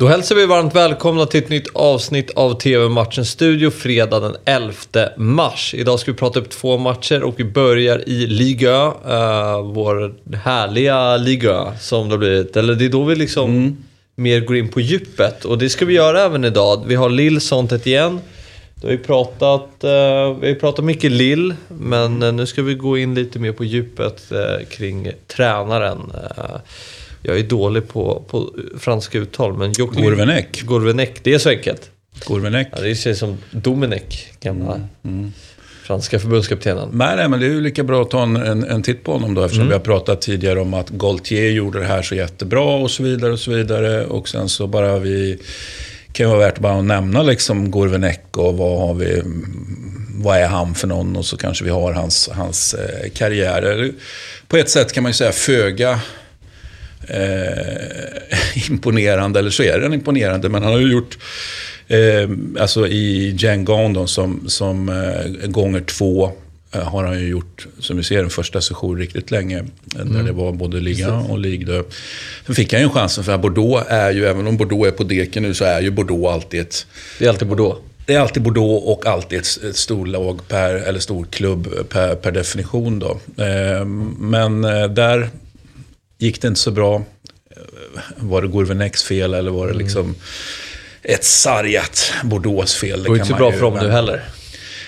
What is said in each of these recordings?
Då hälsar vi varmt välkomna till ett nytt avsnitt av TV-matchen Studio fredag den 11 mars. Idag ska vi prata upp två matcher och vi börjar i Liga, uh, vår härliga Liga som det har blivit. Eller det är då vi liksom mm. mer går in på djupet och det ska vi göra även idag. Vi har Lill Sontet igen. Då har vi pratat, uh, vi har pratat mycket Lill, men uh, nu ska vi gå in lite mer på djupet kring tränaren. Jag är dålig på, på franska uttal, men... Gourvenek. Gourvenek, det är så enkelt. Gourvenek. Ja, det ser som Domenech, gamla mm. Mm. franska förbundskaptenen. Nej, nej, men det är ju lika bra att ta en, en, en titt på honom då, eftersom mm. vi har pratat tidigare om att Gaultier gjorde det här så jättebra och så vidare och så vidare. Och sen så bara vi... kan ju vara värt bara att nämna liksom Gourvenek och vad har vi... Vad är han för någon? Och så kanske vi har hans, hans eh, karriär. På ett sätt kan man ju säga föga eh, imponerande, eller så är den imponerande, men han har ju gjort eh, alltså i Djangon då, som, som eh, gånger två eh, har han ju gjort, som vi ser, en första session riktigt länge. Mm. Där det var både liga och Ligue Sen fick han ju chansen, för Bordeaux är ju, även om Bordeaux är på deken nu, så är ju Bordeaux alltid ett... Det är alltid Bordeaux. Det är alltid Bordeaux och alltid ett, ett storlag per, eller stor klubb per, per definition. Då. Eh, men eh, där gick det inte så bra. Var det Gourvenecks fel eller var det mm. liksom ett sargat Bordeaux fel? Det går inte så bra för dem nu heller.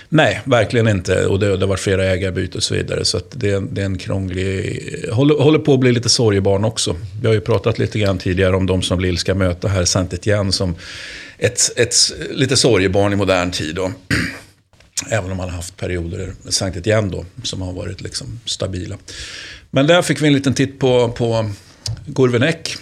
Nej, verkligen inte. Och det, det har varit flera ägarbyten och så vidare. Så det, det, är en krånglig... Håller, håller på att bli lite sorgebarn också. Vi har ju pratat lite grann tidigare om de som Lill ska möta här, saint Etienne, som ett, ett lite sorgebarn i modern tid. Då. Även om man har haft perioder, saint Etienne då, som har varit liksom stabila. Men där fick vi en liten titt på, på Gourvenek.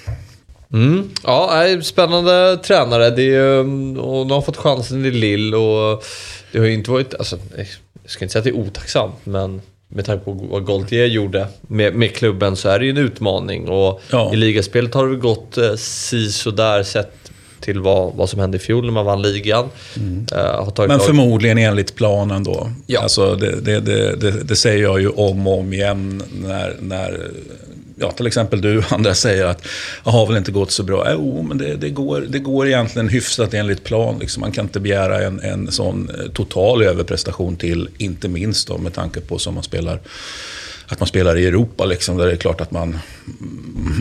Mm. Ja, spännande tränare. Det är, och de har fått chansen i Lill och det har ju inte varit... Alltså, jag ska inte säga att det är otacksamt, men med tanke på vad Gaultier gjorde med, med klubben så är det ju en utmaning. Och ja. i ligaspelet har det gått eh, si där sett till vad, vad som hände i fjol när man vann ligan. Mm. Uh, Men förmodligen enligt planen då. Ja. Alltså det, det, det, det, säger jag ju om och om igen när, när ja, till exempel du och andra säger att det har väl inte gått så bra. Jo, men det, det, går, det går egentligen hyfsat enligt plan. Liksom. Man kan inte begära en, en sån eh, total överprestation till, inte minst då, med tanke på som man spelar att man spelar i Europa, liksom, där det är klart att man,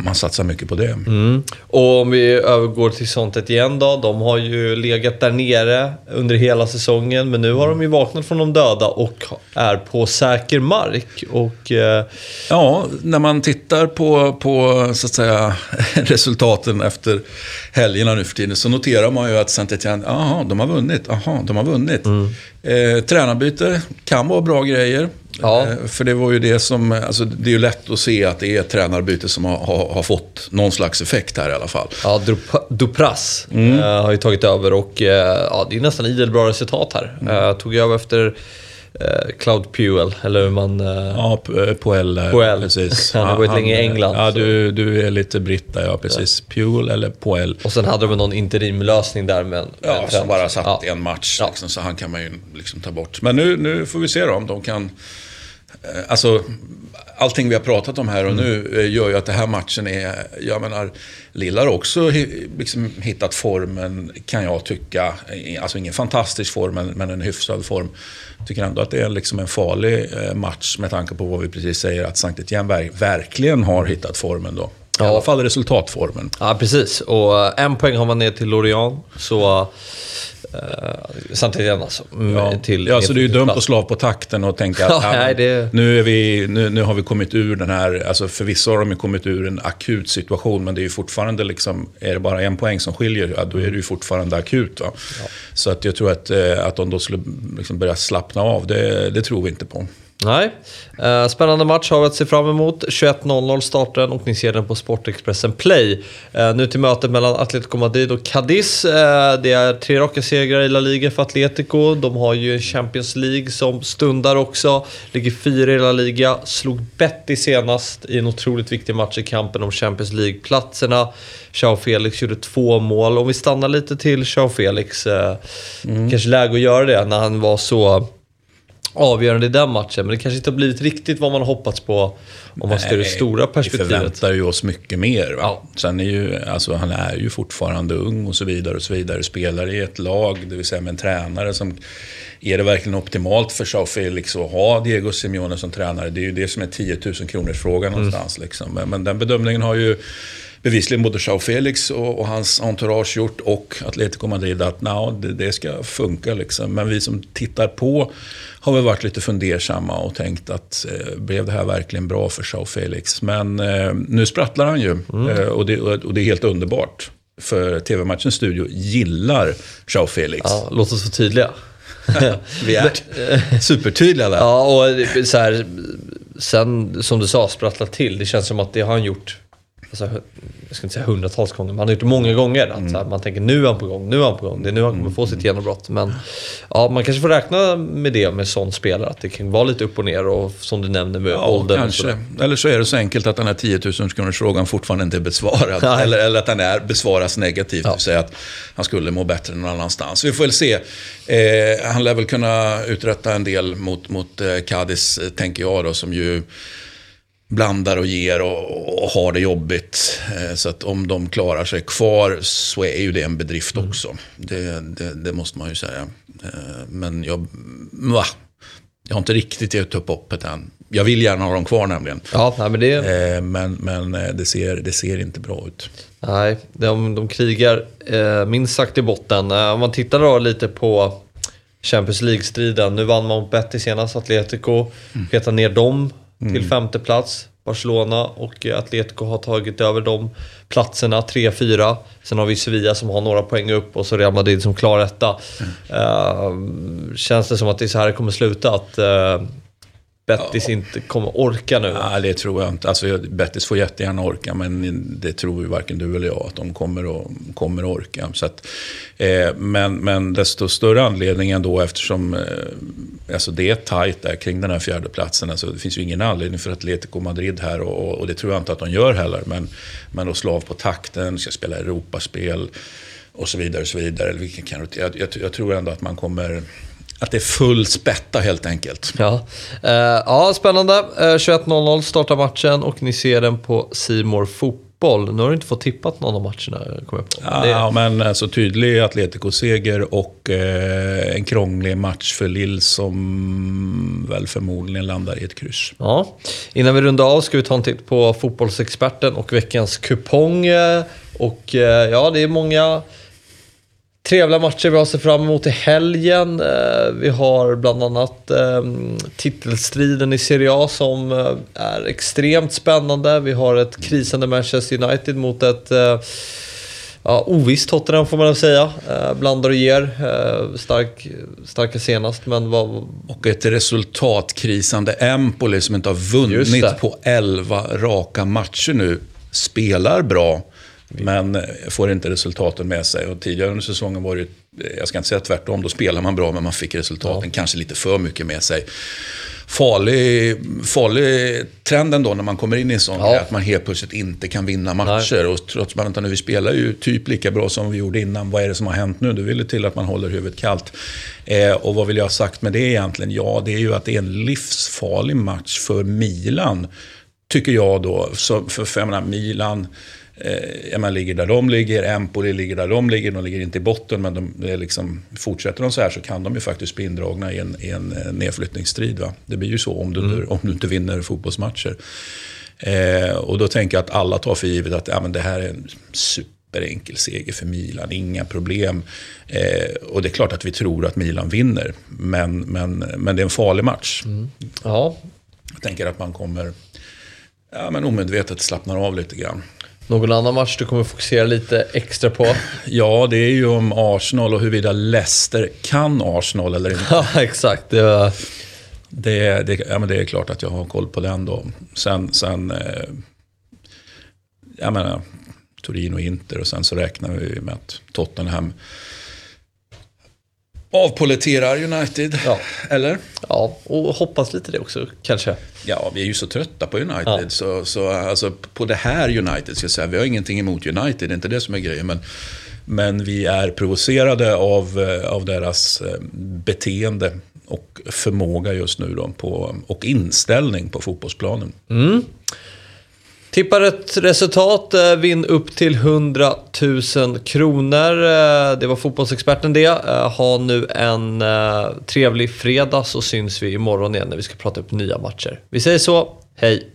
man satsar mycket på det. Mm. Och om vi övergår till sånt igen då. De har ju legat där nere under hela säsongen, men nu har de ju vaknat från de döda och är på säker mark. Och, eh... Ja, när man tittar på, på så att säga, resultaten efter helgerna nu för tiden så noterar man ju att Saint-Étienne, jaha, de har vunnit, jaha, de har vunnit. Mm. Eh, tränarbyte kan vara bra grejer. Ja. Eh, för det var ju det som, alltså det är ju lätt att se att det är ett tränarbyte som har, har, har fått någon slags effekt här i alla fall. Ja, Dupras mm. äh, har ju tagit över och ja, det är nästan idel bra resultat här. Mm. Tog över efter eh, Cloud Puel, eller hur man... Eh, ja, Puel, Puel. precis. han har varit länge i England. Ja, du, du är lite britt där, ja precis. Ja. Puel eller Puel. Och sen hade de någon interimlösning där med, Ja, som bara satt ja. en match. Ja. Liksom, så han kan man ju liksom ta bort. Men nu, nu får vi se då om de kan... Eh, alltså, allting vi har pratat om här och mm. nu eh, gör ju att den här matchen är, jag menar, Lilla har också liksom hittat formen, kan jag tycka. Alltså ingen fantastisk form, men, en hyfsad form. Jag tycker ändå att det är liksom en farlig eh, match med tanke på vad vi precis säger, att Sankt Etienne verkligen har hittat formen då. I alla fall resultatformen. Ja, precis. Och en poäng har man ner till Lorient. Så samtidigt igen alltså. Ja, till ja så det är ju dumt att slå på takten och tänka att ja, nej, det... nu, är vi, nu, nu har vi kommit ur den här, alltså för vissa har de ju kommit ur en akut situation, men det är ju fortfarande liksom, är det bara en poäng som skiljer, ja, då är det ju fortfarande akut. Ja. Så att jag tror att, eh, att de då skulle liksom börja slappna av, det, det tror vi inte på. Nej. Uh, spännande match har vi att se fram emot. 21.00 startar den och ni ser den på Sportexpressen Play. Uh, nu till mötet mellan Atletico Madrid och Cadiz. Uh, det är tre raka segrar i La Liga för Atletico. De har ju en Champions League som stundar också. Ligger fyra i La Liga. Slog Betty senast i en otroligt viktig match i kampen om Champions League-platserna. Chao Felix gjorde två mål. Om vi stannar lite till Chao Felix. Mm. Kanske läge att göra det när han var så avgörande i den matchen. Men det kanske inte har blivit riktigt vad man har hoppats på om man ser det stora perspektivet. Vi förväntar ju oss mycket mer. Va? Ja. Sen är ju, alltså, han är ju fortfarande ung och så vidare och så vidare. Spelar i ett lag, det vill säga med en tränare som är det verkligen optimalt för Sao Felix att ha Diego Simeone som tränare? Det är ju det som är 10 000 kronors frågan mm. någonstans. Liksom. Men, men den bedömningen har ju bevisligen både Joao Felix och, och, hans entourage gjort och Atletico Madrid att no, det, det, ska funka. Liksom. Men vi som tittar på har väl varit lite fundersamma och tänkt att eh, blev det här verkligen bra för Joao Felix? Men eh, nu sprattlar han ju mm. eh, och, det, och det är helt underbart. För TV-matchens studio gillar Joao Felix. Ja, låt oss vara tydliga. vi är supertydliga där. Ja, och så här, sen som du sa, sprattla till. Det känns som att det har han gjort alltså, jag ska inte säga hundratals gånger, men han har gjort det många gånger. Att, mm. här, man tänker nu är han på gång, nu är han på gång. Det är nu han kommer få sitt mm. genombrott. Men ja, man kanske får räkna med det med sån spelare. Att det kan vara lite upp och ner och som du nämner med ja, åldern. Kanske. Eller så är det så enkelt att den här 10 000 kronors frågan fortfarande inte är besvarad. Eller, eller att den är, besvaras negativt. Ja. Det vill säga att han skulle må bättre någon annanstans. Vi får väl se. Eh, han lär väl kunna uträtta en del mot, mot eh, Cadiz, eh, tänker jag då, som ju blandar och ger och, och har det jobbigt. Eh, så att om de klarar sig kvar så är ju det en bedrift mm. också. Det, det, det, måste man ju säga. Eh, men jag, va, jag har inte riktigt gett upp hoppet än. Jag vill gärna ha dem kvar nämligen. Ja, nej, men det... Eh, men, men det, ser, det ser inte bra ut. Nej, de, de krigar eh, minst sagt i botten. Om man tittar då lite på Champions League-striden. Nu vann man mot Betis senast, Atletico. Mm. Petar ner dem mm. till femte plats. Barcelona och Atletico har tagit över de platserna, 3-4. Sen har vi Sevilla som har några poäng upp och så Real Madrid som klarar detta. Mm. Uh, känns det som att det är så här det kommer sluta? Att uh, Bettis ja. inte kommer orka nu? Nej, det tror jag inte. Alltså, Bettis får jättegärna orka, men det tror ju varken du eller jag att de kommer att, kommer att orka. Så att, eh, men, men desto större anledning ändå eftersom eh, alltså det är tajt där kring den här fjärdeplatsen. Alltså, det finns ju ingen anledning för Atletico Madrid här och, och det tror jag inte att de gör heller. Men, men då slav på takten, ska spela Europaspel och så vidare. Och så vidare. Jag, jag, jag tror ändå att man kommer att det är full spätta helt enkelt. Ja, uh, ja spännande. Uh, eh, 21.00 startar matchen och ni ser den på Simor Fotboll. Nu har du inte fått tippat någon av matcherna, kommer jag på. Ja, det... men alltså tydlig Atletico-seger och eh, en krånglig match för Lill som väl förmodligen landar i ett kryss. Ja. Innan vi rundar av ska vi ta en titt på Fotbollsexperten och veckans kupong. Och ja, det är många trevliga matcher vi har sett fram emot i helgen. Eh, vi har bland annat ehm, titelstriden i Serie A som eh, är extremt spännande. Vi har ett krisande Manchester United mot ett eh, ja, ovisst Tottenham får man väl säga. Blandar och ger. Stark, starka senast, men vad... Och ett resultatkrisande Empoli som inte har vunnit på 11 raka matcher nu. Spelar bra, men eh, får inte resultaten med sig. Och tidigare under säsongen var det, jag ska inte säga tvärtom, då spelar man bra men man fick resultaten ja. kanske lite för mycket med sig. Farlig, farlig trenden då när man kommer in i en sån ja. att man helt plötsligt inte kan vinna matcher. Nej. Och trots att vi spelar ju typ lika bra som vi gjorde innan. Vad är det som har hänt nu? Det vill det till att man håller huvudet kallt. Eh, och vad vill jag ha sagt med det egentligen? Ja, det är ju att det är en livsfarlig match för Milan. Tycker jag då. Så, för, för jag menar, Milan eh, man ligger där de ligger, Empoli ligger där de ligger, de ligger inte i botten men de, liksom, fortsätter de så här så kan de ju faktiskt bli indragna i en, i en eh, nedflyttningsstrid. Va? Det blir ju så om du, mm. om du inte vinner fotbollsmatcher. Eh, och då tänker jag att alla tar för givet att ja, men det här är en superenkel seger för Milan, inga problem. Eh, och det är klart att vi tror att Milan vinner, men, men, men det är en farlig match. Mm. Ja. Jag tänker att man kommer ja, men omedvetet slappnar av lite grann. Någon annan match du kommer fokusera lite extra på? Ja, det är ju om Arsenal och huruvida Leicester kan Arsenal eller inte. Ja, exakt. Det, var... det, det, ja, men det är klart att jag har koll på den då. Sen, sen eh, jag menar, Turin och Inter och sen så räknar vi med att Tottenham avpoliterar United. Ja. Eller? Ja, och hoppas lite det också kanske. Ja, vi är ju så trötta på United. Ja. Så, så alltså, på det här United, ska jag säga, vi har ingenting emot United, det är inte det som är grejen. Men, men vi är provocerade av, eh, av deras eh, beteende. Och förmåga just nu då på, och inställning på fotbollsplanen. Tippar ett resultat, eh, vinn upp till 100 000 kronor. Eh, det var fotbollsexperten det. Eh, ha nu en trevlig fredag så syns vi imorgon igen när vi ska prata upp nya matcher. Vi säger så, hej!